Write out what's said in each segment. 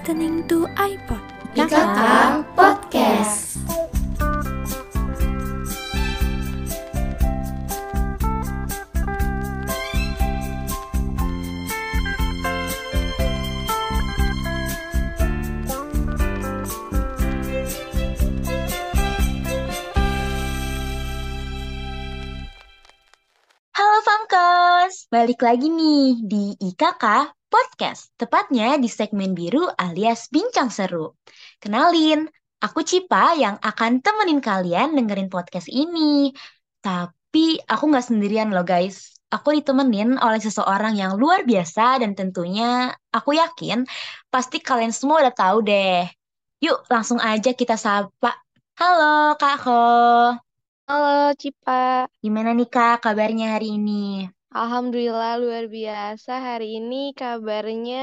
Listening to iPod. IKK Podcast. Halo Famkos, balik lagi nih di IKK Podcast, tepatnya di segmen biru alias Bincang Seru. Kenalin, aku Cipa yang akan temenin kalian dengerin podcast ini. Tapi aku nggak sendirian loh guys, aku ditemenin oleh seseorang yang luar biasa dan tentunya aku yakin pasti kalian semua udah tahu deh. Yuk langsung aja kita sapa. Halo Kak Ho, Halo Cipa, gimana nih Kak kabarnya hari ini? Alhamdulillah luar biasa hari ini kabarnya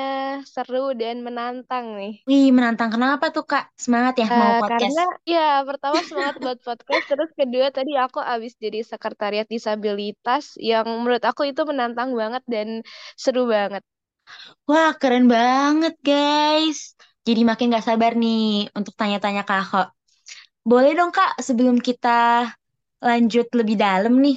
seru dan menantang nih. Wih, menantang kenapa tuh, Kak? Semangat ya mau Eh, podcast. karena ya pertama semangat buat podcast, terus kedua tadi aku abis jadi sekretariat disabilitas yang menurut aku itu menantang banget dan seru banget. Wah, keren banget, guys. Jadi makin gak sabar nih untuk tanya-tanya Kak. Boleh dong, Kak, sebelum kita lanjut lebih dalam nih,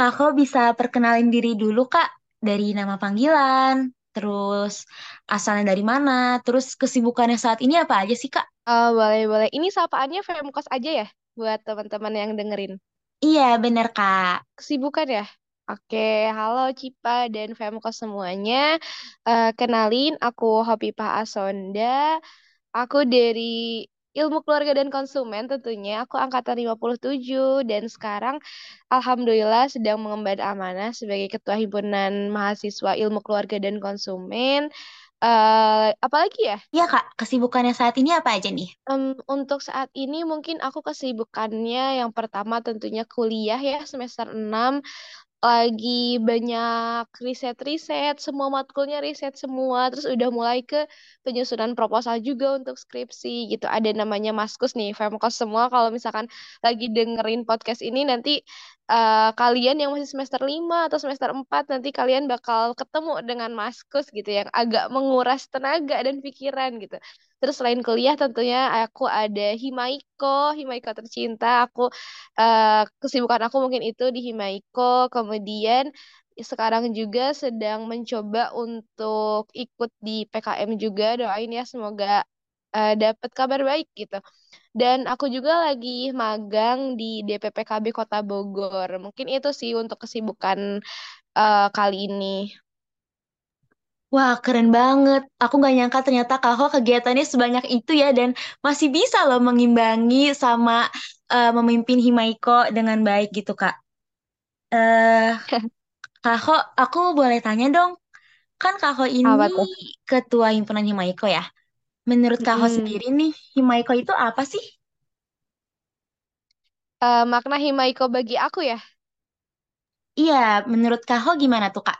Kak Ho bisa perkenalin diri dulu, Kak. Dari nama panggilan, terus asalnya dari mana, terus kesibukannya saat ini apa aja sih, Kak? Eh, boleh boleh. Ini sapaannya Femkos aja ya buat teman-teman yang dengerin. Iya, bener, Kak. Kesibukan ya? Oke, halo Cipa dan Femkos semuanya. Eh, kenalin, aku Hopipah Asonda. Aku dari Ilmu Keluarga dan Konsumen tentunya. Aku angkatan 57 dan sekarang alhamdulillah sedang mengemban amanah sebagai Ketua Himpunan Mahasiswa Ilmu Keluarga dan Konsumen. Eh, apalagi ya? Iya, Kak. Kesibukannya saat ini apa aja nih? Em, untuk saat ini mungkin aku kesibukannya yang pertama tentunya kuliah ya semester 6 lagi banyak riset-riset, semua matkulnya riset semua, terus udah mulai ke penyusunan proposal juga untuk skripsi gitu. Ada namanya Maskus nih, Femkos semua kalau misalkan lagi dengerin podcast ini nanti eh, kalian yang masih semester 5 atau semester 4 nanti kalian bakal ketemu dengan Maskus gitu yang agak menguras tenaga dan pikiran gitu. Terus selain kuliah tentunya aku ada Himaiko, Himaiko tercinta. Aku eh, kesibukan aku mungkin itu di Himaiko. Kemudian sekarang juga sedang mencoba untuk ikut di PKM juga. Doain ya semoga eh, dapat kabar baik gitu. Dan aku juga lagi magang di DPPKB Kota Bogor. Mungkin itu sih untuk kesibukan eh, kali ini. Wah, keren banget. Aku nggak nyangka ternyata Kak Ho kegiatannya sebanyak itu ya dan masih bisa loh mengimbangi sama eh, memimpin Himaiko dengan baik gitu, Kak. Eh, Kak Ho, aku boleh tanya dong. Kan Kak Ho Apa ini ketua himpunan Himaiko ya. Menurut Kak Ho Mm-mm. sendiri nih, Himaiko itu apa sih? Eh, makna Himaiko bagi aku ya. Iya, menurut Kak Ho gimana tuh, Kak?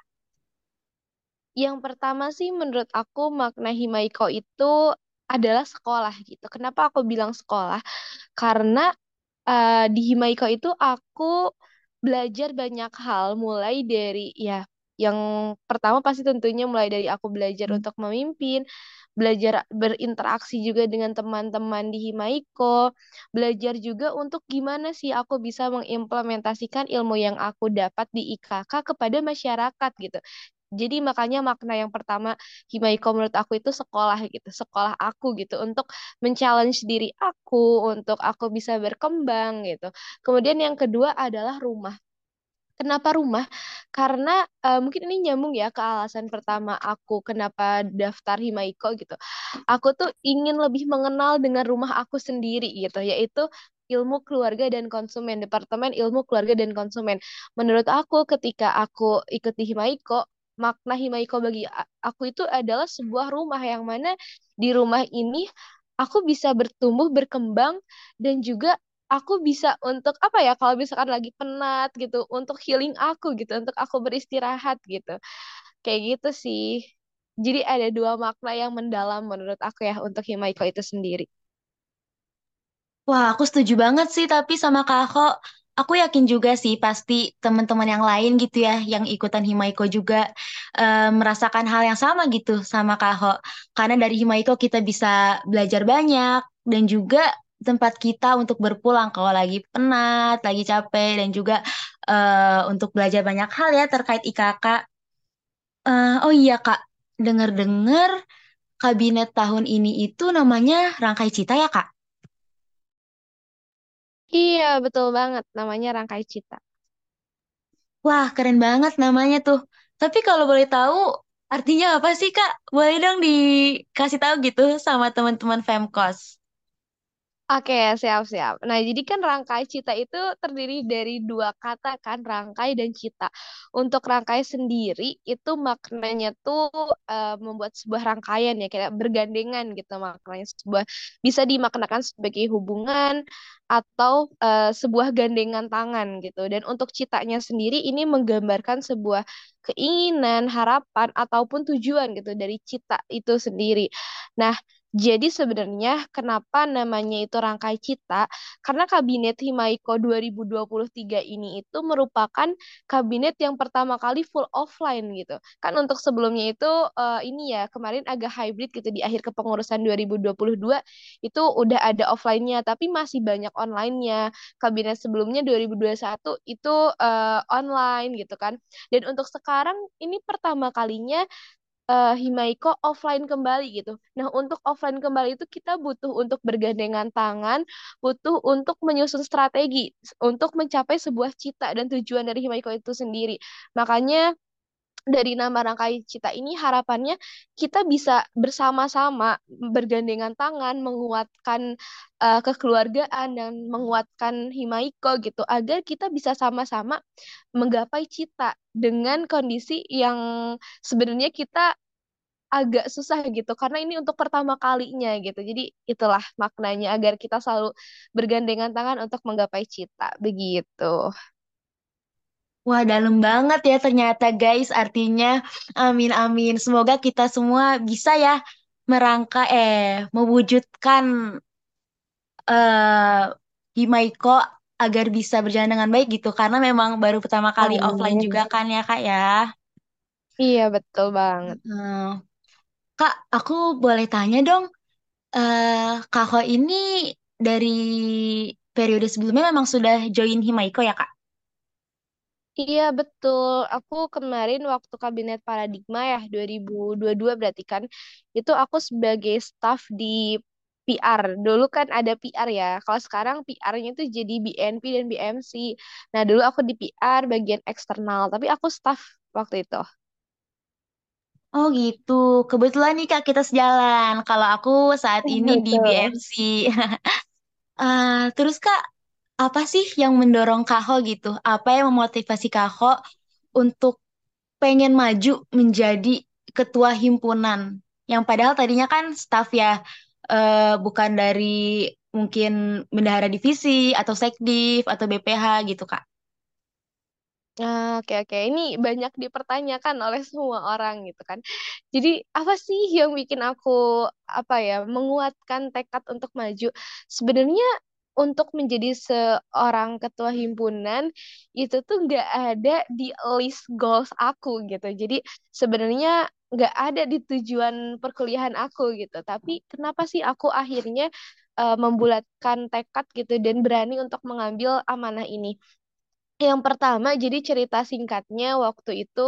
Yang pertama sih menurut aku makna Himaiko itu adalah sekolah gitu. Kenapa aku bilang sekolah? Karena eh, di Himaiko itu aku belajar banyak hal mulai dari ya yang pertama pasti tentunya mulai dari aku belajar Hmm. untuk memimpin, belajar berinteraksi juga dengan teman-teman di Himaiko, belajar juga untuk gimana sih aku bisa mengimplementasikan ilmu yang aku dapat di IKK kepada masyarakat gitu. Jadi makanya makna yang pertama Himaiko menurut aku itu sekolah gitu, sekolah aku gitu untuk men-challenge diri aku, untuk aku bisa berkembang gitu. Kemudian yang kedua adalah rumah. Kenapa rumah? Karena eh, mungkin ini nyambung ya ke alasan pertama aku kenapa daftar Himaiko gitu. Aku tuh ingin lebih mengenal dengan rumah aku sendiri gitu, yaitu ilmu keluarga dan konsumen, Departemen Ilmu Keluarga dan Konsumen. Menurut aku ketika aku ikut di Himaiko, makna Himaiko bagi aku itu adalah sebuah rumah yang mana di rumah ini aku bisa bertumbuh, berkembang dan juga aku bisa untuk apa ya kalau misalkan lagi penat gitu untuk healing aku gitu untuk aku beristirahat gitu. Kayak gitu sih. Jadi ada dua makna yang mendalam menurut aku ya untuk Himaiko itu sendiri. Wah, aku setuju banget sih, tapi sama Kak Ho, aku yakin juga sih pasti teman-teman yang lain gitu ya yang ikutan Himaiko juga eh, merasakan hal yang sama gitu sama Kak Ho. Karena dari Himaiko kita bisa belajar banyak dan juga tempat kita untuk berpulang kalau lagi penat, lagi capek dan juga eh, untuk belajar banyak hal ya terkait IKK. Eh, oh iya Kak, dengar-dengar kabinet tahun ini itu namanya Rangkai Cita ya Kak? Iya, betul banget. Namanya Rangkai Cita. Wah, keren banget namanya tuh. Tapi kalau boleh tahu, artinya apa sih, Kak? Boleh dong dikasih tahu gitu sama teman-teman Femkos. Oke, siap-siap. Nah, jadi kan rangkai cita itu terdiri dari dua kata kan, rangkai dan cita. Untuk rangkai sendiri itu maknanya tuh eh, membuat sebuah rangkaian ya, kayak bergandengan gitu maknanya. Sebuah bisa dimaknakan sebagai hubungan atau eh, sebuah gandengan tangan gitu. Dan untuk citanya sendiri ini menggambarkan sebuah keinginan, harapan ataupun tujuan gitu dari cita itu sendiri. Nah, jadi sebenarnya kenapa namanya itu Rangkai Cita? Karena Kabinet Himaiko 2023 ini itu merupakan kabinet yang pertama kali full offline gitu. Kan untuk sebelumnya itu uh, ini ya kemarin agak hybrid gitu di akhir kepengurusan 2022 itu udah ada offline-nya tapi masih banyak online-nya. Kabinet sebelumnya 2021 itu uh, online gitu kan. Dan untuk sekarang ini pertama kalinya uh, Himaiko offline kembali gitu. Nah, untuk offline kembali itu kita butuh untuk bergandengan tangan, butuh untuk menyusun strategi untuk mencapai sebuah cita dan tujuan dari Himaiko itu sendiri. Makanya dari nama rangkai cita ini harapannya kita bisa bersama-sama bergandengan tangan menguatkan uh, kekeluargaan dan menguatkan Himaiko gitu agar kita bisa sama-sama menggapai cita dengan kondisi yang sebenarnya kita agak susah gitu karena ini untuk pertama kalinya gitu. Jadi itulah maknanya agar kita selalu bergandengan tangan untuk menggapai cita begitu. Wah, dalam banget ya ternyata guys. Artinya, amin amin. Semoga kita semua bisa ya merangka eh mewujudkan eh Himaiko agar bisa berjalan dengan baik gitu. Karena memang baru pertama kali offline Amin. juga kan ya Kak ya. Iya betul banget. Hmm. Kak, aku boleh tanya dong, eh Kak Ho ini dari periode sebelumnya memang sudah join Himaiko ya, Kak? Iya betul. Aku kemarin waktu kabinet paradigma ya 2022 berarti kan itu aku sebagai staff di PR. Dulu kan ada PR ya. Kalau sekarang PR-nya itu jadi BNP dan BMC. Nah, dulu aku di PR bagian eksternal, tapi aku staff waktu itu. Oh gitu. Kebetulan nih Kak kita sejalan. Kalau aku saat ini di Betul. BMC. Eh, terus Kak, apa sih yang mendorong Kak Ho gitu? Apa yang memotivasi Kak Ho untuk pengen maju menjadi ketua himpunan? Yang padahal tadinya kan staff ya, eh, bukan dari mungkin bendahara divisi atau sekdiv atau BPH gitu Kak. Ah, Oke oke, ini banyak dipertanyakan oleh semua orang gitu kan. Jadi apa sih yang bikin aku apa ya menguatkan tekad untuk maju? Sebenarnya untuk menjadi seorang ketua himpunan itu tuh nggak ada di list goals aku gitu. Jadi sebenarnya nggak ada di tujuan perkuliahan aku gitu. Tapi kenapa sih aku akhirnya eh, membulatkan tekad gitu dan berani untuk mengambil amanah ini? Yang pertama, jadi cerita singkatnya waktu itu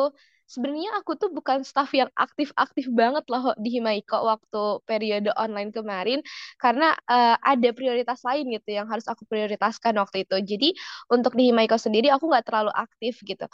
sebenarnya aku tuh bukan staff yang aktif-aktif banget loh di Himaiko waktu periode online kemarin karena eh, ada prioritas lain gitu yang harus aku prioritaskan waktu itu. Jadi untuk di Himaiko sendiri aku nggak terlalu aktif gitu.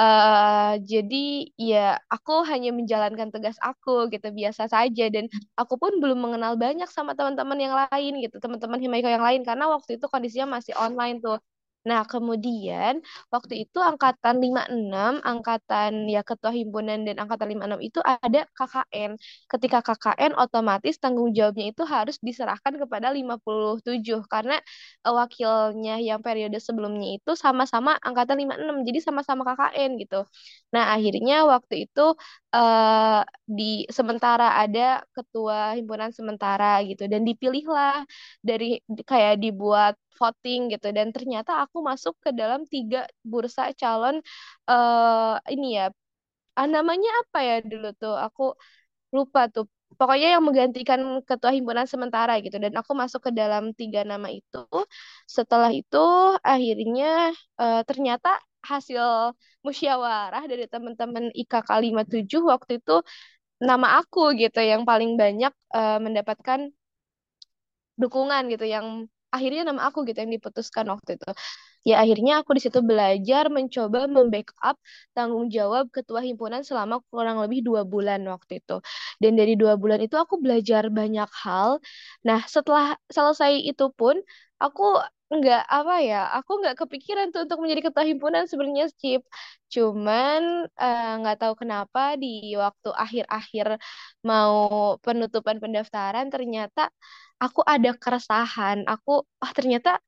eh jadi ya aku hanya menjalankan tugas aku gitu biasa saja dan aku pun belum mengenal banyak sama teman-teman yang lain gitu, teman-teman Himaiko yang lain karena waktu itu kondisinya masih online tuh. Nah, kemudian waktu itu angkatan 56, angkatan ya ketua himpunan dan angkatan 56 itu ada KKN. Ketika KKN otomatis tanggung jawabnya itu harus diserahkan kepada 57 karena eh, wakilnya yang periode sebelumnya itu sama-sama angkatan 56, jadi sama-sama KKN gitu. Nah, akhirnya waktu itu eh, di sementara ada ketua himpunan sementara gitu dan dipilihlah dari kayak dibuat voting gitu. Dan ternyata aku masuk ke dalam tiga bursa calon uh, ini ya. Ah, namanya apa ya dulu tuh? Aku lupa tuh. Pokoknya yang menggantikan ketua himpunan sementara gitu. Dan aku masuk ke dalam tiga nama itu. Setelah itu akhirnya uh, ternyata hasil musyawarah dari teman-teman IKK 57 waktu itu nama aku gitu yang paling banyak uh, mendapatkan dukungan gitu yang akhirnya nama aku gitu yang diputuskan waktu itu. Ya akhirnya aku di situ belajar mencoba membackup tanggung jawab ketua himpunan selama kurang lebih dua bulan waktu itu. Dan dari dua bulan itu aku belajar banyak hal. Nah setelah selesai itu pun aku nggak apa ya, aku nggak kepikiran tuh untuk menjadi ketua himpunan sebenarnya Skip. Cuman uh, nggak tahu kenapa di waktu akhir-akhir mau penutupan pendaftaran ternyata aku ada keresahan. Aku oh ternyata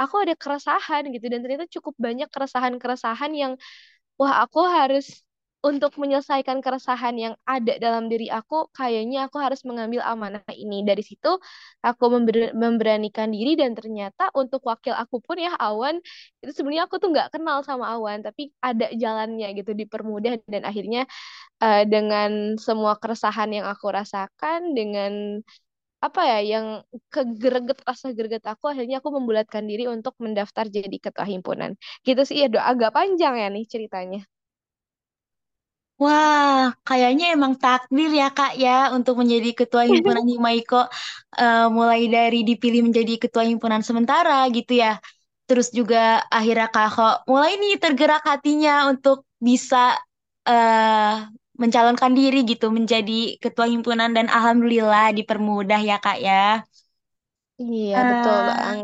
aku ada keresahan gitu dan ternyata cukup banyak keresahan-keresahan yang wah aku harus untuk menyelesaikan keresahan yang ada dalam diri aku, kayaknya aku harus mengambil amanah ini. Dari situ aku member memberanikan diri dan ternyata untuk wakil aku pun ya Awan, itu sebenarnya aku tuh nggak kenal sama Awan, tapi ada jalannya gitu dipermudah dan akhirnya uh, dengan semua keresahan yang aku rasakan, dengan apa ya yang kegreget rasa greget aku akhirnya aku membulatkan diri untuk mendaftar jadi ketua himpunan. Gitu sih ya doa agak panjang ya nih ceritanya. Wah, kayaknya emang takdir ya Kak ya untuk menjadi ketua himpunan Himaiko uh, mulai dari dipilih menjadi ketua himpunan sementara gitu ya. Terus juga akhirnya Kak mulai nih tergerak hatinya untuk bisa uh, mencalonkan diri gitu menjadi ketua himpunan dan alhamdulillah dipermudah ya Kak ya. Iya, betul Uh, banget.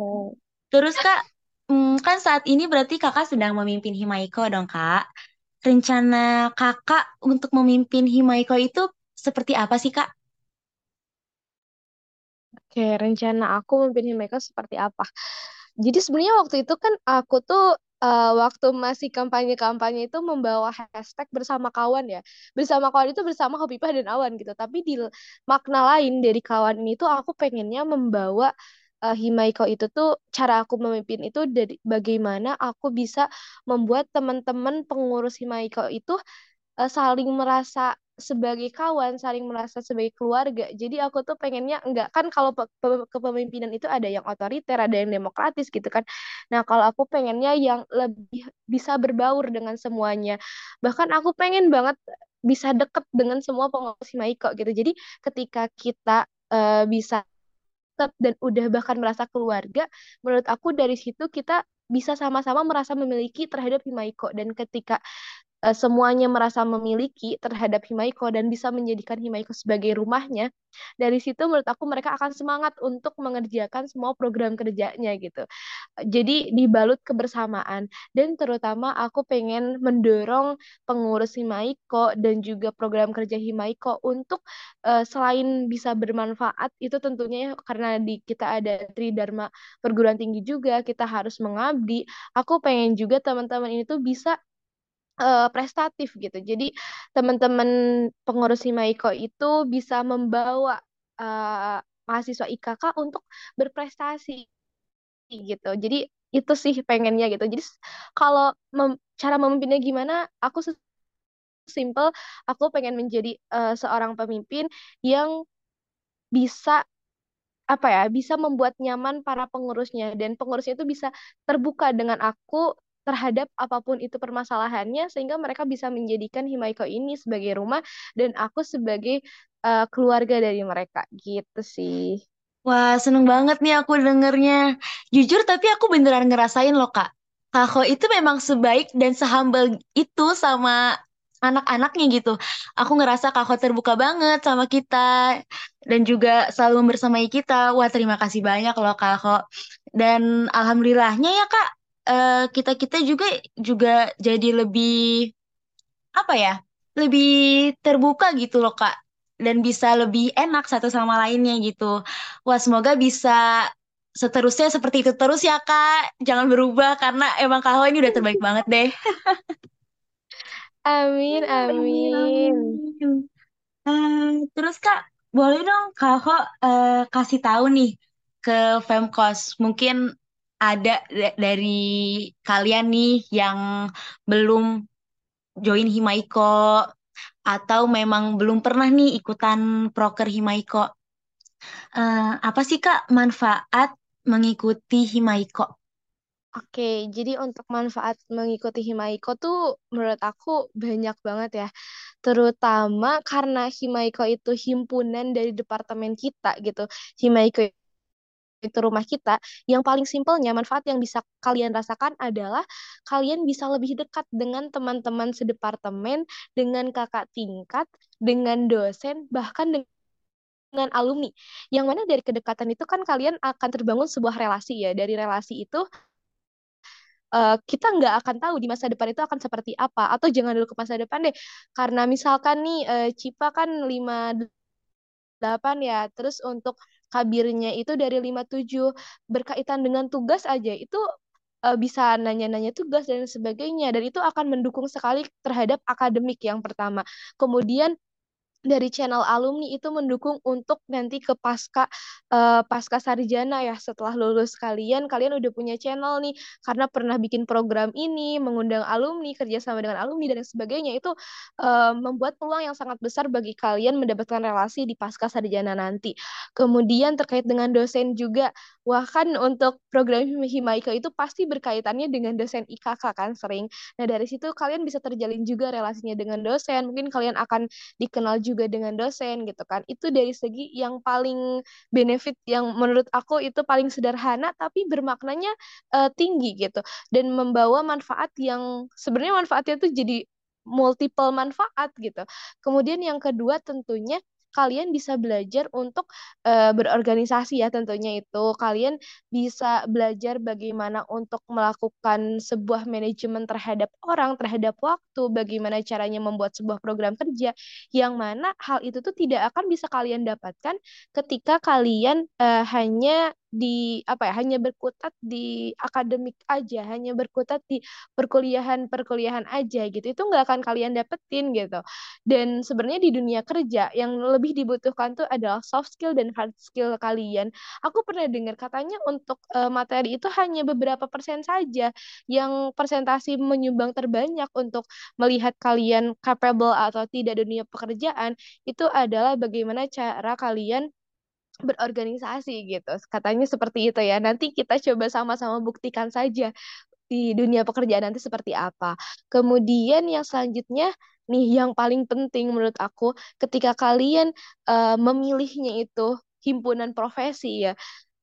terus Kak, mm, kan saat ini berarti Kakak sedang memimpin Himaiko dong Kak. Rencana Kakak untuk memimpin Himaiko itu seperti apa sih Kak? Oke, rencana aku memimpin Himaiko seperti apa? Jadi sebenarnya waktu itu kan aku tuh uh, waktu masih kampanye-kampanye itu membawa hashtag bersama kawan ya. Bersama kawan itu bersama Hopipah dan Awan gitu. Tapi di makna lain dari kawan ini tuh aku pengennya membawa uh, Himaiko itu tuh cara aku memimpin itu dari bagaimana aku bisa membuat teman-teman pengurus Himaiko itu uh, saling merasa sebagai kawan, saling merasa sebagai keluarga. Jadi aku tuh pengennya enggak kan kalau kepemimpinan itu ada yang otoriter, ada yang demokratis gitu kan. Nah, kalau aku pengennya yang lebih bisa berbaur dengan semuanya. Bahkan aku pengen banget bisa deket dengan semua pengurus Maiko gitu. Jadi ketika kita uh, bisa deket dan udah bahkan merasa keluarga, menurut aku dari situ kita bisa sama-sama merasa memiliki terhadap Himaiko dan ketika uh, semuanya merasa memiliki terhadap Himaiko dan bisa menjadikan Himaiko sebagai rumahnya, dari situ menurut aku mereka akan semangat untuk mengerjakan semua program kerjanya gitu. Jadi dibalut kebersamaan dan terutama aku pengen mendorong pengurus Himaiko dan juga program kerja Himaiko untuk uh, selain bisa bermanfaat itu tentunya karena di kita ada Tridharma perguruan tinggi juga kita harus mengabdi. Aku pengen juga teman-teman ini tuh bisa uh, prestatif gitu. Jadi teman-teman pengurus Himaiko itu bisa membawa uh, mahasiswa IKK untuk berprestasi gitu. Jadi itu sih pengennya gitu. Jadi kalau mem cara memimpinnya gimana, aku simple, aku pengen menjadi uh, seorang pemimpin yang bisa apa ya, bisa membuat nyaman para pengurusnya dan pengurusnya itu bisa terbuka dengan aku terhadap apa pun itu permasalahannya sehingga mereka bisa menjadikan Himaiko ini sebagai rumah dan aku sebagai uh, keluarga dari mereka gitu sih. Wah, seneng banget nih aku dengernya. Jujur tapi aku beneran ngerasain loh Kak. Kako itu memang sebaik dan sehambal itu sama anak-anaknya gitu. Aku ngerasa Kako terbuka banget sama kita dan juga selalu membersamai kita. Wah, terima kasih banyak loh Kako. Dan alhamdulillahnya ya Kak, Eh, kita kita juga juga jadi lebih apa ya lebih terbuka gitu loh kak. Dan bisa lebih enak satu sama lainnya gitu. Wah semoga bisa seterusnya seperti itu terus ya kak. Jangan berubah karena emang kak ini udah terbaik banget deh. Amin amin, Uh, terus kak boleh dong kak uh, kasih tahu nih ke Femkos mungkin ada dari kalian nih yang belum join Himaiko atau memang belum pernah nih ikutan proker Himaiko. Uh, apa sih Kak manfaat mengikuti Himaiko? Oke, jadi untuk manfaat mengikuti Himaiko tuh menurut aku banyak banget ya. Terutama karena Himaiko itu himpunan dari departemen kita gitu. Himaiko itu rumah kita, yang paling simpelnya manfaat yang bisa kalian rasakan adalah kalian bisa lebih dekat dengan teman-teman sedepartemen, dengan kakak tingkat, dengan dosen, bahkan dengan dengan alumni. Yang mana dari kedekatan itu kan kalian akan terbangun sebuah relasi ya. Dari relasi itu uh, kita nggak akan tahu di masa depan itu akan seperti apa. Atau jangan dulu ke masa depan deh. Karena misalkan nih uh, Cipa kan 5 8 ya. Terus untuk kabirnya itu dari 57 berkaitan dengan tugas aja itu uh, bisa nanya-nanya tugas dan sebagainya dan itu akan mendukung sekali terhadap akademik yang pertama. Kemudian dari channel alumni itu mendukung untuk nanti ke pasca uh, pasca sarjana ya. Setelah lulus kalian kalian udah punya channel nih. Karena pernah bikin program ini mengundang alumni kerjasama dengan alumni dan sebagainya itu uh, membuat peluang yang sangat besar bagi kalian mendapatkan relasi di pasca sarjana nanti. Kemudian terkait dengan dosen juga wah kan untuk program Himaika itu pasti berkaitannya dengan dosen IKK kan sering. Nah dari situ kalian bisa terjalin juga relasinya dengan dosen. Mungkin kalian akan dikenal juga dengan dosen gitu kan. Itu dari segi yang paling benefit yang menurut aku itu paling sederhana tapi bermaknanya uh, tinggi gitu dan membawa manfaat yang sebenarnya manfaatnya tuh jadi multiple manfaat gitu. Kemudian yang kedua tentunya kalian bisa belajar untuk uh, berorganisasi ya tentunya itu. Kalian bisa belajar bagaimana untuk melakukan sebuah manajemen terhadap orang terhadap waktu bagaimana caranya membuat sebuah program kerja yang mana hal itu tuh tidak akan bisa kalian dapatkan ketika kalian uh, hanya di apa ya hanya berkutat di akademik aja hanya berkutat di perkuliahan perkuliahan aja gitu. Itu nggak akan kalian dapetin gitu. Dan sebenarnya di dunia kerja yang lebih dibutuhkan tuh adalah soft skill dan hard skill kalian. Aku pernah dengar katanya untuk uh, materi itu hanya beberapa persen saja yang persentasi menyumbang terbanyak untuk melihat kalian capable atau tidak dunia pekerjaan. Itu adalah bagaimana cara kalian berorganisasi gitu. Katanya seperti itu ya. Nanti kita coba sama-sama buktikan saja di dunia pekerjaan nanti seperti apa. Kemudian yang selanjutnya nih yang paling penting menurut aku ketika kalian uh, memilihnya itu himpunan profesi ya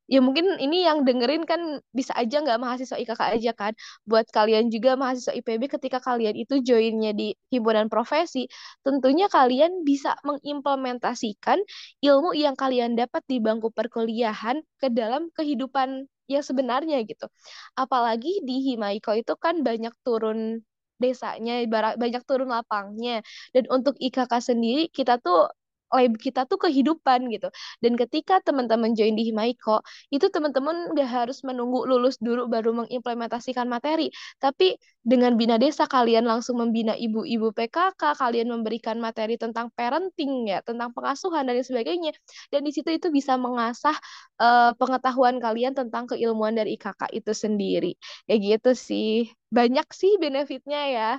ya mungkin ini yang dengerin kan bisa aja nggak mahasiswa IKK aja kan. Buat kalian juga mahasiswa IPB ketika kalian itu joinnya di himpunan profesi, tentunya kalian bisa mengimplementasikan ilmu yang kalian dapat di bangku perkuliahan ke dalam kehidupan yang sebenarnya gitu. Apalagi di Himaiko itu kan banyak turun desanya, banyak turun lapangnya. Dan untuk IKK sendiri kita tuh lab kita tuh kehidupan gitu. Dan ketika teman-teman join di Himaiko, itu teman-teman gak harus menunggu lulus dulu baru mengimplementasikan materi. Tapi dengan Bina Desa kalian langsung membina ibu-ibu PKK, kalian memberikan materi tentang parenting ya, tentang pengasuhan dan sebagainya. Dan di situ itu bisa mengasah uh, pengetahuan kalian tentang keilmuan dari IKK itu sendiri. Ya gitu sih. Banyak sih benefitnya ya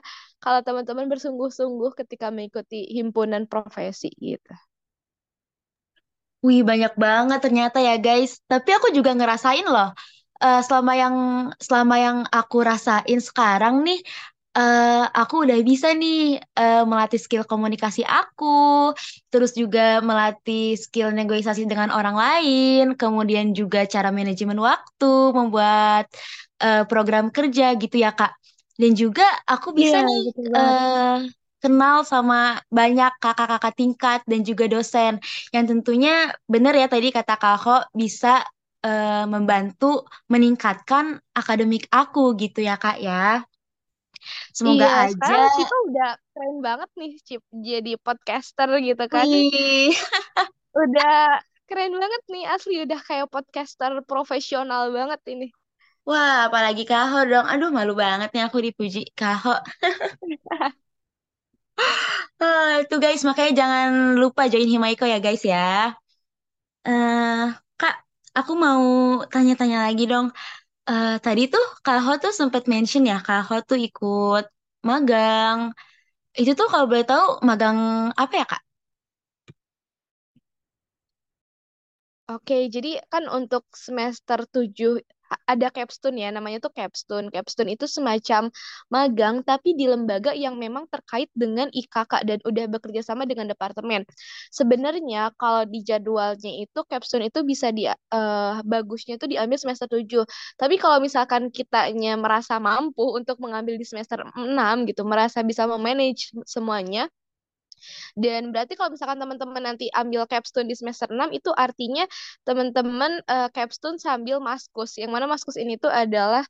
kalau teman-teman bersungguh-sungguh ketika mengikuti himpunan profesi gitu. Wih, banyak banget ternyata ya guys. Tapi aku juga ngerasain loh. Uh, selama yang selama yang aku rasain sekarang nih, uh, aku udah bisa nih uh, melatih skill komunikasi aku, terus juga melatih skill negosiasi dengan orang lain, kemudian juga cara manajemen waktu, membuat uh, program kerja gitu ya Kak. Dan juga aku bisa yeah, nih uh, kenal sama banyak kakak-kakak tingkat dan juga dosen yang tentunya benar ya tadi kata Kak bisa uh, membantu meningkatkan akademik aku gitu ya Kak ya. Semoga iya, aja. Cipa udah keren banget nih Cip jadi podcaster gitu kan. udah keren banget nih asli udah kayak podcaster profesional banget ini. Wah, apalagi Kaho dong. Aduh, malu banget nih aku dipuji Kaho. uh, tuh guys, makanya jangan lupa join Himaiko ya guys ya. Uh, Kak, aku mau tanya-tanya lagi dong. Eh, tadi tuh Kak Ho tuh sempat mention ya, Kak Ho tuh ikut magang. Itu tuh kalau boleh tahu magang apa ya, Kak? Oke, jadi kan untuk semester 7 a- ada capstone ya, namanya tuh capstone. Capstone itu semacam magang tapi di lembaga yang memang terkait dengan IKK dan udah bekerja sama dengan departemen. Sebenarnya kalau di jadwalnya itu capstone itu bisa di eh, bagusnya itu diambil semester 7. Tapi kalau misalkan kitanya merasa mampu untuk mengambil di semester 6 gitu, merasa bisa memanage semuanya, dan berarti kalau misalkan teman-teman nanti ambil capstone di semester 6 itu artinya teman-teman eh, capstone sambil maskus. Yang mana maskus ini tuh adalah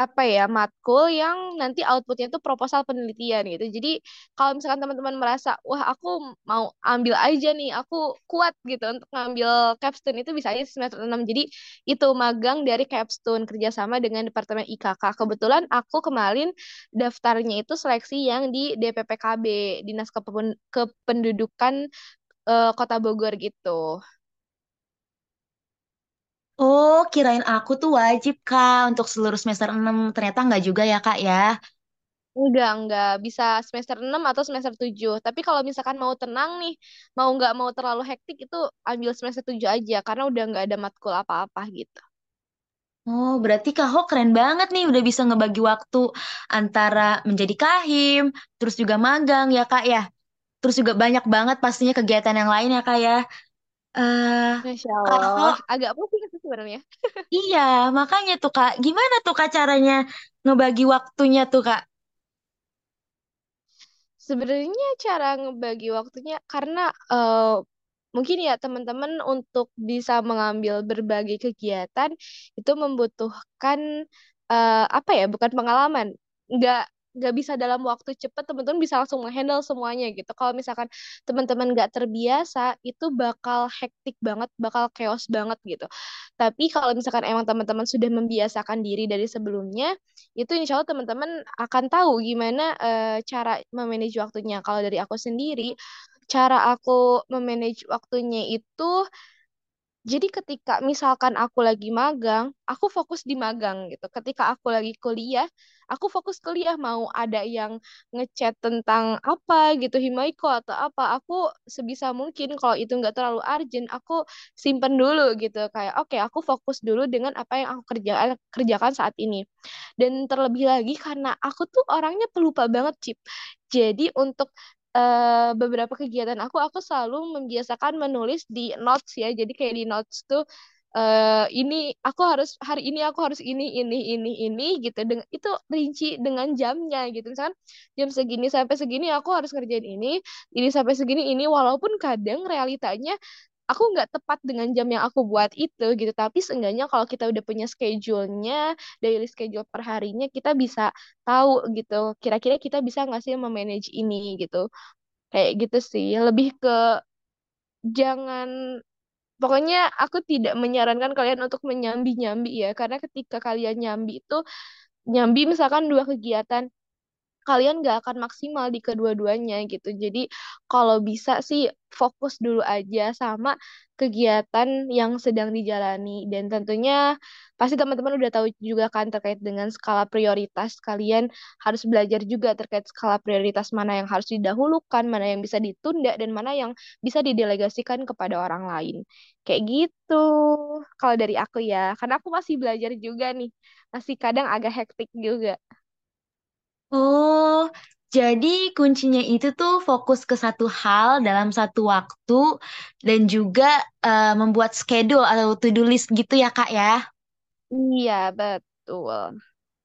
apa ya matkul yang nanti outputnya itu proposal penelitian gitu. Jadi kalau misalkan teman-teman merasa wah aku mau ambil aja nih, aku kuat gitu untuk ngambil capstone itu bisa aja semester 6. Jadi itu magang dari capstone kerjasama dengan Departemen IKK. Kebetulan aku kemarin daftarnya itu seleksi yang di DPPKB, Dinas Kepen- Kependudukan eh, Kota Bogor gitu. Oh, kirain aku tuh wajib, Kak, untuk seluruh semester 6. Ternyata nggak juga ya, Kak, ya. Enggak, enggak. Bisa semester 6 atau semester 7. Tapi kalau misalkan mau tenang nih, mau nggak mau terlalu hektik itu ambil semester 7 aja. Karena udah nggak ada matkul apa-apa gitu. Oh, berarti Kak Ho keren banget nih udah bisa ngebagi waktu antara menjadi kahim, terus juga magang ya, Kak, ya. Terus juga banyak banget pastinya kegiatan yang lain ya, Kak, ya. Eh, Masya Kak Ho, Allah. Agak pusing sebenarnya. iya, makanya tuh, Kak. Gimana tuh, Kak, caranya ngebagi waktunya tuh, Kak? Sebenarnya cara ngebagi waktunya karena eh, mungkin ya teman-teman untuk bisa mengambil berbagai kegiatan itu membutuhkan eh, apa ya bukan pengalaman nggak nggak bisa dalam waktu cepat teman-teman bisa langsung menghandle semuanya gitu. Kalau misalkan teman-teman nggak terbiasa itu bakal hektik banget bakal chaos banget gitu. Tapi kalau misalkan emang teman-teman sudah membiasakan diri dari sebelumnya itu insya Allah teman-teman akan tahu gimana eh, cara memanage waktunya. Kalau dari aku sendiri cara aku memanage waktunya itu jadi ketika misalkan aku lagi magang, aku fokus di magang gitu. Ketika aku lagi kuliah, aku fokus kuliah mau ada yang ngechat tentang apa gitu, Himaiko atau apa, aku sebisa mungkin kalau itu nggak terlalu urgent, aku simpen dulu gitu. Kayak oke, aku fokus dulu dengan apa yang aku kerjakan kerjakan saat ini. Dan terlebih lagi karena aku tuh orangnya pelupa banget, Cip. Jadi untuk eh, beberapa kegiatan aku aku selalu membiasakan menulis di notes ya. Jadi kayak di notes tuh eh, ini aku harus hari ini aku harus ini ini ini ini gitu. Dengan itu rinci dengan jamnya gitu. Misalkan jam segini sampai segini aku harus ngerjain ini ini sampai segini ini. Walaupun kadang realitanya aku nggak tepat dengan jam yang aku buat itu gitu. Tapi seenggaknya kalau kita udah punya schedule-nya daily schedule per harinya kita bisa tahu gitu. Kira-kira kita bisa nggak sih memanage ini gitu. Kayak gitu sih. Lebih ke jangan pokoknya aku tidak menyarankan kalian untuk menyambi-nyambi ya. Karena ketika kalian nyambi itu nyambi misalkan dua kegiatan kalian gak akan maksimal di kedua-duanya gitu. Jadi kalau bisa sih fokus dulu aja sama kegiatan yang sedang dijalani dan tentunya pasti teman-teman udah tahu juga kan terkait dengan skala prioritas kalian harus belajar juga terkait skala prioritas mana yang harus didahulukan, mana yang bisa ditunda dan mana yang bisa didelegasikan kepada orang lain. Kayak gitu. Kalau dari aku ya, karena aku masih belajar juga nih. Masih kadang agak hektik juga. Oh, jadi kuncinya itu tuh fokus ke satu hal dalam satu waktu dan juga eh, membuat schedule atau to-do list gitu ya, Kak ya. Iya, betul.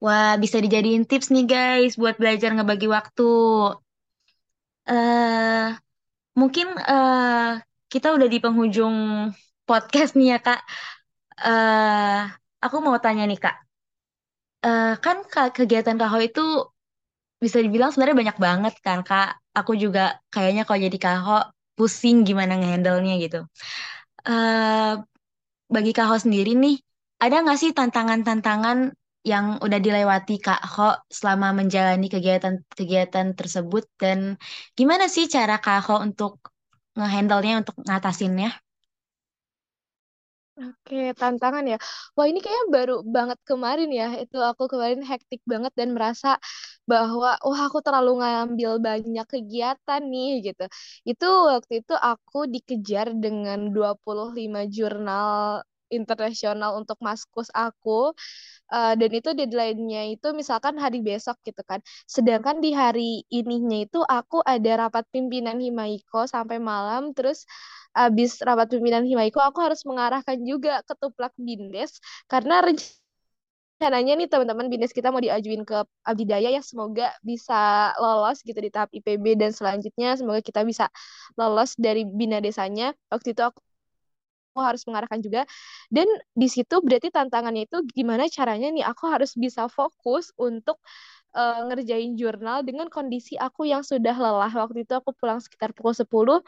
Wah, bisa dijadiin tips nih guys buat belajar ngebagi waktu. eh mungkin eh kita udah di penghujung podcast nih ya, Kak. eh aku mau tanya nih, Kak. Eh kan Kak, kegiatan Kak Ho itu bisa dibilang sebenarnya banyak banget kan, Kak. Aku juga kayaknya kalau jadi Kak Ho pusing gimana ngehandle-nya gitu. eh bagi Kak Ho sendiri nih, ada nggak sih tantangan-tantangan yang udah dilewati Kak Ho selama menjalani kegiatan-kegiatan tersebut dan gimana sih cara Kak Ho untuk ngehandle-nya, untuk ngatasinnya? Oke, tantangan ya. Wah, ini kayaknya baru banget kemarin ya. Itu aku kemarin hektik banget dan merasa bahwa wah aku terlalu ngambil banyak kegiatan nih gitu. Itu waktu itu aku dikejar dengan 25 jurnal internasional untuk maskus aku. Uh, dan itu deadline-nya itu misalkan hari besok gitu kan. Sedangkan di hari ininya itu aku ada rapat pimpinan Himaiko sampai malam terus abis rapat pimpinan Himaiko aku harus mengarahkan juga ke Tuplak Bindes karena rencananya nih teman-teman Bindes kita mau diajuin ke Abdidaya ya semoga bisa lolos gitu di tahap IPB dan selanjutnya semoga kita bisa lolos dari bina desanya. Waktu itu aku aku harus mengarahkan juga. Dan di situ berarti tantangannya itu gimana caranya nih aku harus bisa fokus untuk uh, ngerjain jurnal dengan kondisi aku yang sudah lelah. Waktu itu aku pulang sekitar pukul 10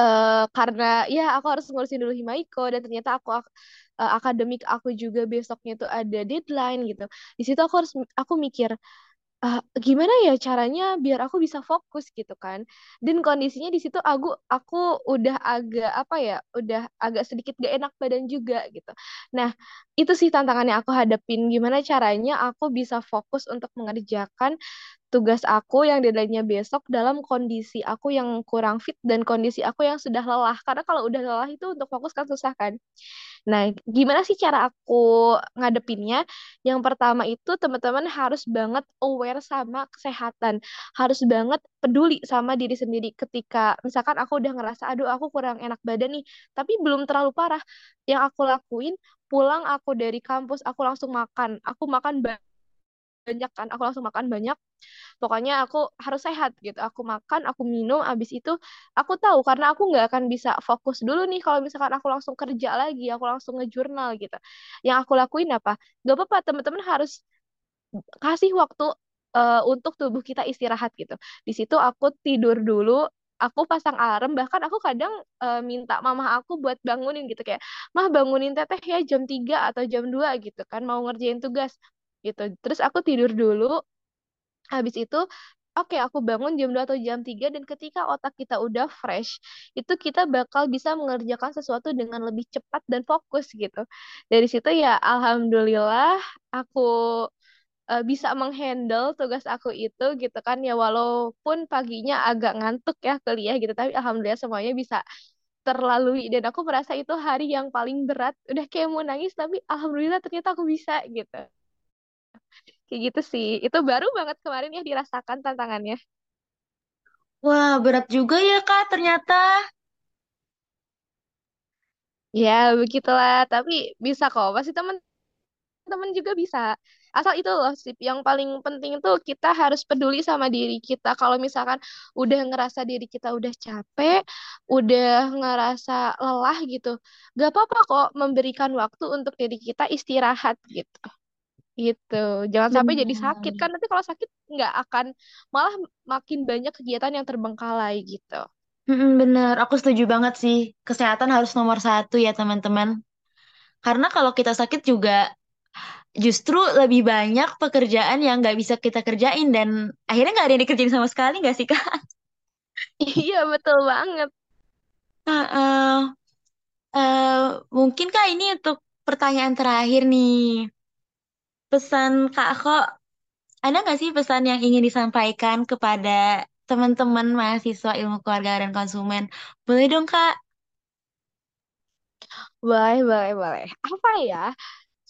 Uh, karena ya aku harus ngurusin dulu Himaiko dan ternyata aku uh, akademik aku juga besoknya tuh ada deadline gitu. Di situ aku harus aku mikir uh, gimana ya caranya biar aku bisa fokus gitu kan. Dan kondisinya di situ aku aku udah agak apa ya udah agak sedikit gak enak badan juga gitu. Nah itu sih tantangannya aku hadapin. Gimana caranya aku bisa fokus untuk mengerjakan tugas aku yang deadline-nya besok dalam kondisi aku yang kurang fit dan kondisi aku yang sudah lelah karena kalau udah lelah itu untuk fokus kan susah kan Nah, gimana sih cara aku ngadepinnya? Yang pertama itu teman-teman harus banget aware sama kesehatan. Harus banget peduli sama diri sendiri ketika misalkan aku udah ngerasa aduh aku kurang enak badan nih, tapi belum terlalu parah. Yang aku lakuin, pulang aku dari kampus aku langsung makan. Aku makan banyak kan aku langsung makan banyak. Pokoknya aku harus sehat gitu. Aku makan aku minum abis itu aku tahu karena aku nggak akan bisa fokus dulu nih kalau misalkan aku langsung kerja lagi aku langsung ngejurnal gitu. Yang aku lakuin apa? Gak apa-apa teman-teman harus kasih waktu uh, untuk tubuh kita istirahat gitu. Di situ aku tidur dulu aku pasang alarm bahkan aku kadang uh, minta mama aku buat bangunin gitu. Kayak mah bangunin teteh ya jam 3 atau jam 2 gitu kan mau ngerjain tugas gitu. Terus aku tidur dulu. Habis itu oke okay, aku bangun jam 2 atau jam 3 dan ketika otak kita udah fresh, itu kita bakal bisa mengerjakan sesuatu dengan lebih cepat dan fokus gitu. Dari situ ya alhamdulillah aku uh, bisa menghandle tugas aku itu gitu kan ya walaupun paginya agak ngantuk ya kuliah gitu tapi alhamdulillah semuanya bisa terlalui dan aku merasa itu hari yang paling berat udah kayak mau nangis tapi alhamdulillah ternyata aku bisa gitu Kayak gitu sih. Itu baru banget kemarin ya dirasakan tantangannya. Wah, berat juga ya, Kak, ternyata. Ya, begitulah. Tapi bisa kok. Pasti teman-teman juga bisa. Asal itu loh, sih. Yang paling penting itu kita harus peduli sama diri kita. Kalau misalkan udah ngerasa diri kita udah capek, udah ngerasa lelah gitu, gak apa-apa kok memberikan waktu untuk diri kita istirahat gitu gitu. Jangan sampai jadi sakit kan nanti kalau sakit nggak akan malah makin banyak kegiatan yang terbengkalai gitu. Bener. Aku setuju banget sih. Kesehatan harus nomor satu ya teman-teman. Karena kalau kita sakit juga justru lebih banyak pekerjaan yang nggak bisa kita kerjain dan akhirnya nggak ada yang dikerjain sama sekali nggak sih kak? iya betul banget. Uh, uh, uh, mungkin kak ini untuk pertanyaan terakhir nih pesan Kak kok ada nggak sih pesan yang ingin disampaikan kepada teman-teman mahasiswa ilmu keluarga dan konsumen? Boleh dong Kak? Boleh, boleh, boleh. Apa ya?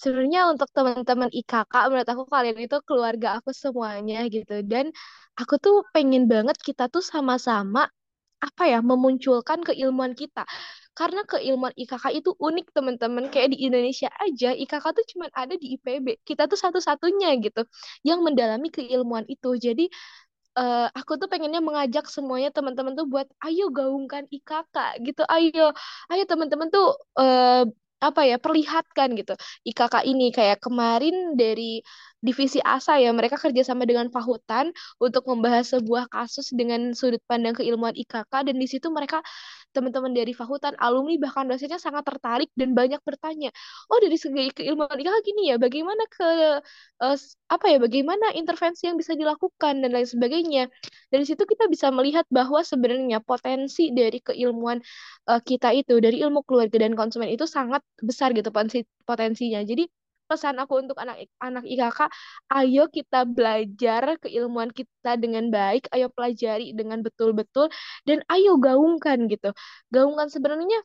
Sebenarnya untuk teman-teman IKK, menurut aku kalian itu keluarga aku semuanya gitu. Dan aku tuh pengen banget kita tuh sama-sama apa ya memunculkan keilmuan kita. Karena keilmuan IKK itu unik teman-teman. Kayak di Indonesia aja IKK tuh cuma ada di IPB kita tuh satu-satunya gitu yang mendalami keilmuan itu. Jadi uh, aku tuh pengennya mengajak semuanya teman-teman tuh buat ayo gaungkan IKK gitu. Ayo ayo teman-teman tuh uh, apa ya perlihatkan gitu. IKK ini kayak kemarin dari divisi ASA ya mereka kerjasama dengan Fahutan untuk membahas sebuah kasus dengan sudut pandang keilmuan IKK dan di situ mereka teman-teman dari Fahutan, alumni bahkan dosennya sangat tertarik dan banyak bertanya, oh dari segi keilmuan IKK gini ya, bagaimana ke uh, apa ya, bagaimana intervensi yang bisa dilakukan dan lain sebagainya. Dari situ kita bisa melihat bahwa sebenarnya potensi dari keilmuan uh, kita itu dari ilmu keluarga dan konsumen itu sangat besar gitu potensi potensinya. Jadi pesan aku untuk anak-anak IKK, ayo kita belajar keilmuan kita dengan baik, ayo pelajari dengan betul-betul, dan ayo gaungkan gitu. Gaungkan sebenarnya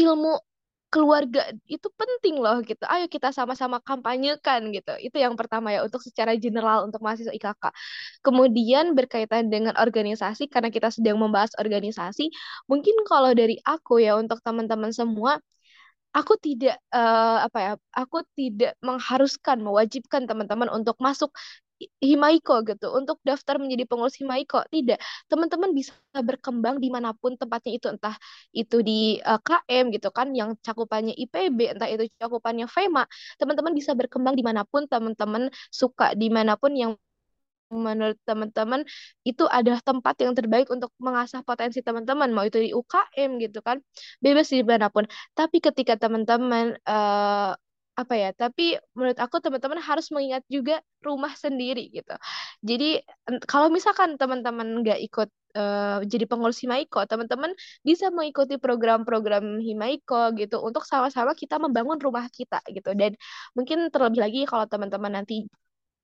ilmu keluarga itu penting loh gitu. Ayo kita sama-sama kampanyekan gitu. Itu yang pertama ya untuk secara general untuk mahasiswa IKK. Kemudian berkaitan dengan organisasi karena kita sedang membahas organisasi, mungkin kalau dari aku ya untuk teman-teman semua aku tidak uh, apa ya aku tidak mengharuskan mewajibkan teman-teman untuk masuk Himaiko gitu untuk daftar menjadi pengurus Himaiko. Tidak. Teman-teman bisa berkembang di mana pun tempatnya itu entah itu di uh, eh, KM gitu kan yang cakupannya IPB entah itu cakupannya FEMA teman-teman bisa berkembang di mana pun teman-teman suka di mana pun yang menurut teman-teman itu adalah tempat yang terbaik untuk mengasah potensi teman-teman mau itu di UKM gitu kan. Bebas di mana pun tapi ketika teman-teman uh, apa ya tapi menurut aku teman-teman harus mengingat juga rumah sendiri gitu. Jadi kalau misalkan teman-teman nggak ikut uh, jadi pengurus Himaiko teman-teman bisa mengikuti program-program Himaiko gitu untuk sama-sama kita membangun rumah kita gitu. Dan mungkin terlebih lagi kalau teman-teman nanti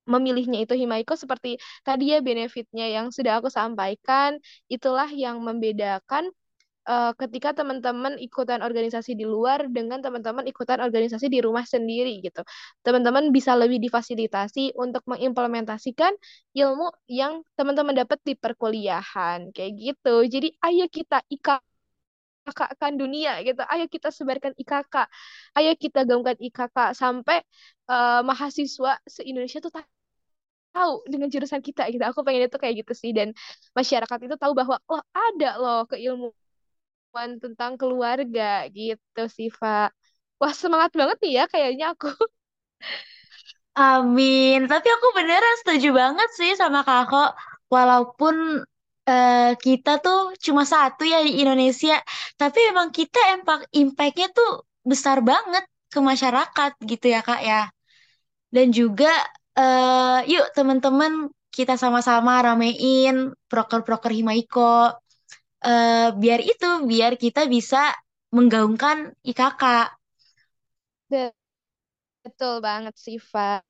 memilihnya itu Himaiko seperti tadi ya benefitnya yang sudah aku sampaikan itulah yang membedakan uh, ketika teman-teman ikutan organisasi di luar dengan teman-teman ikutan organisasi di rumah sendiri gitu. Teman-teman bisa lebih difasilitasi untuk mengimplementasikan ilmu yang teman-teman dapat di perkuliahan kayak gitu. Jadi ayo kita IKK kan dunia gitu. Ayo kita sebarkan IKK. Ayo kita gaungkan IKK sampai uh, mahasiswa se-Indonesia tuh tahu dengan jurusan kita gitu. Aku pengen itu kayak gitu sih dan masyarakat itu tahu bahwa oh ada loh keilmuan tentang keluarga gitu sih, Pak. Wah, semangat banget nih ya kayaknya aku. Amin. Tapi aku beneran setuju banget sih sama kakak. Walaupun uh, kita tuh cuma satu ya di Indonesia, tapi emang kita impact impactnya tuh besar banget ke masyarakat gitu ya kak ya. Dan juga uh, yuk teman-teman kita sama-sama ramein proker-proker Himaiko. Uh, biar itu, biar kita bisa menggaungkan IKK. Betul banget sih, Pak.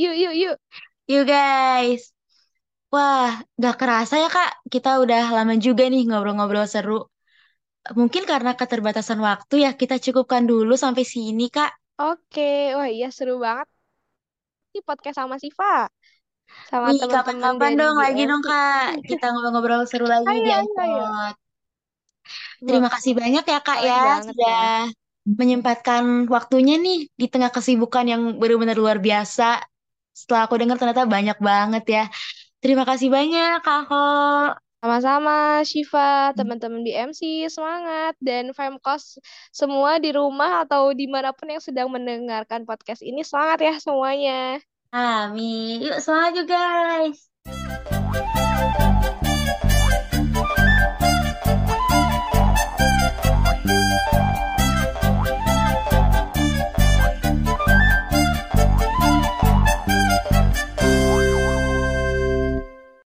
Yuk, yuk, yuk. Yuk guys. Wah, gak kerasa ya Kak, kita udah lama juga nih ngobrol-ngobrol seru. Mungkin karena keterbatasan waktu ya, kita cukupkan dulu sampai sini Kak. Oke, wah iya seru banget nih podcast sama Siva. Sama teman-teman kapan-kapan dong lagi dong Kak. Kita ngobrol-ngobrol seru lagi ayo, di iPod. Terima kasih banyak ya Kak ya sudah ya. menyempatkan waktunya nih di tengah kesibukan yang benar-benar luar biasa. Setelah aku dengar ternyata banyak banget ya. Terima kasih banyak, Kak Ho. Sama-sama, Shiva, teman-teman di MC, semangat, dan Femkos semua di rumah atau di mana pun yang sedang mendengarkan podcast ini, semangat ya semuanya. Amin. Yuk, semangat juga, guys.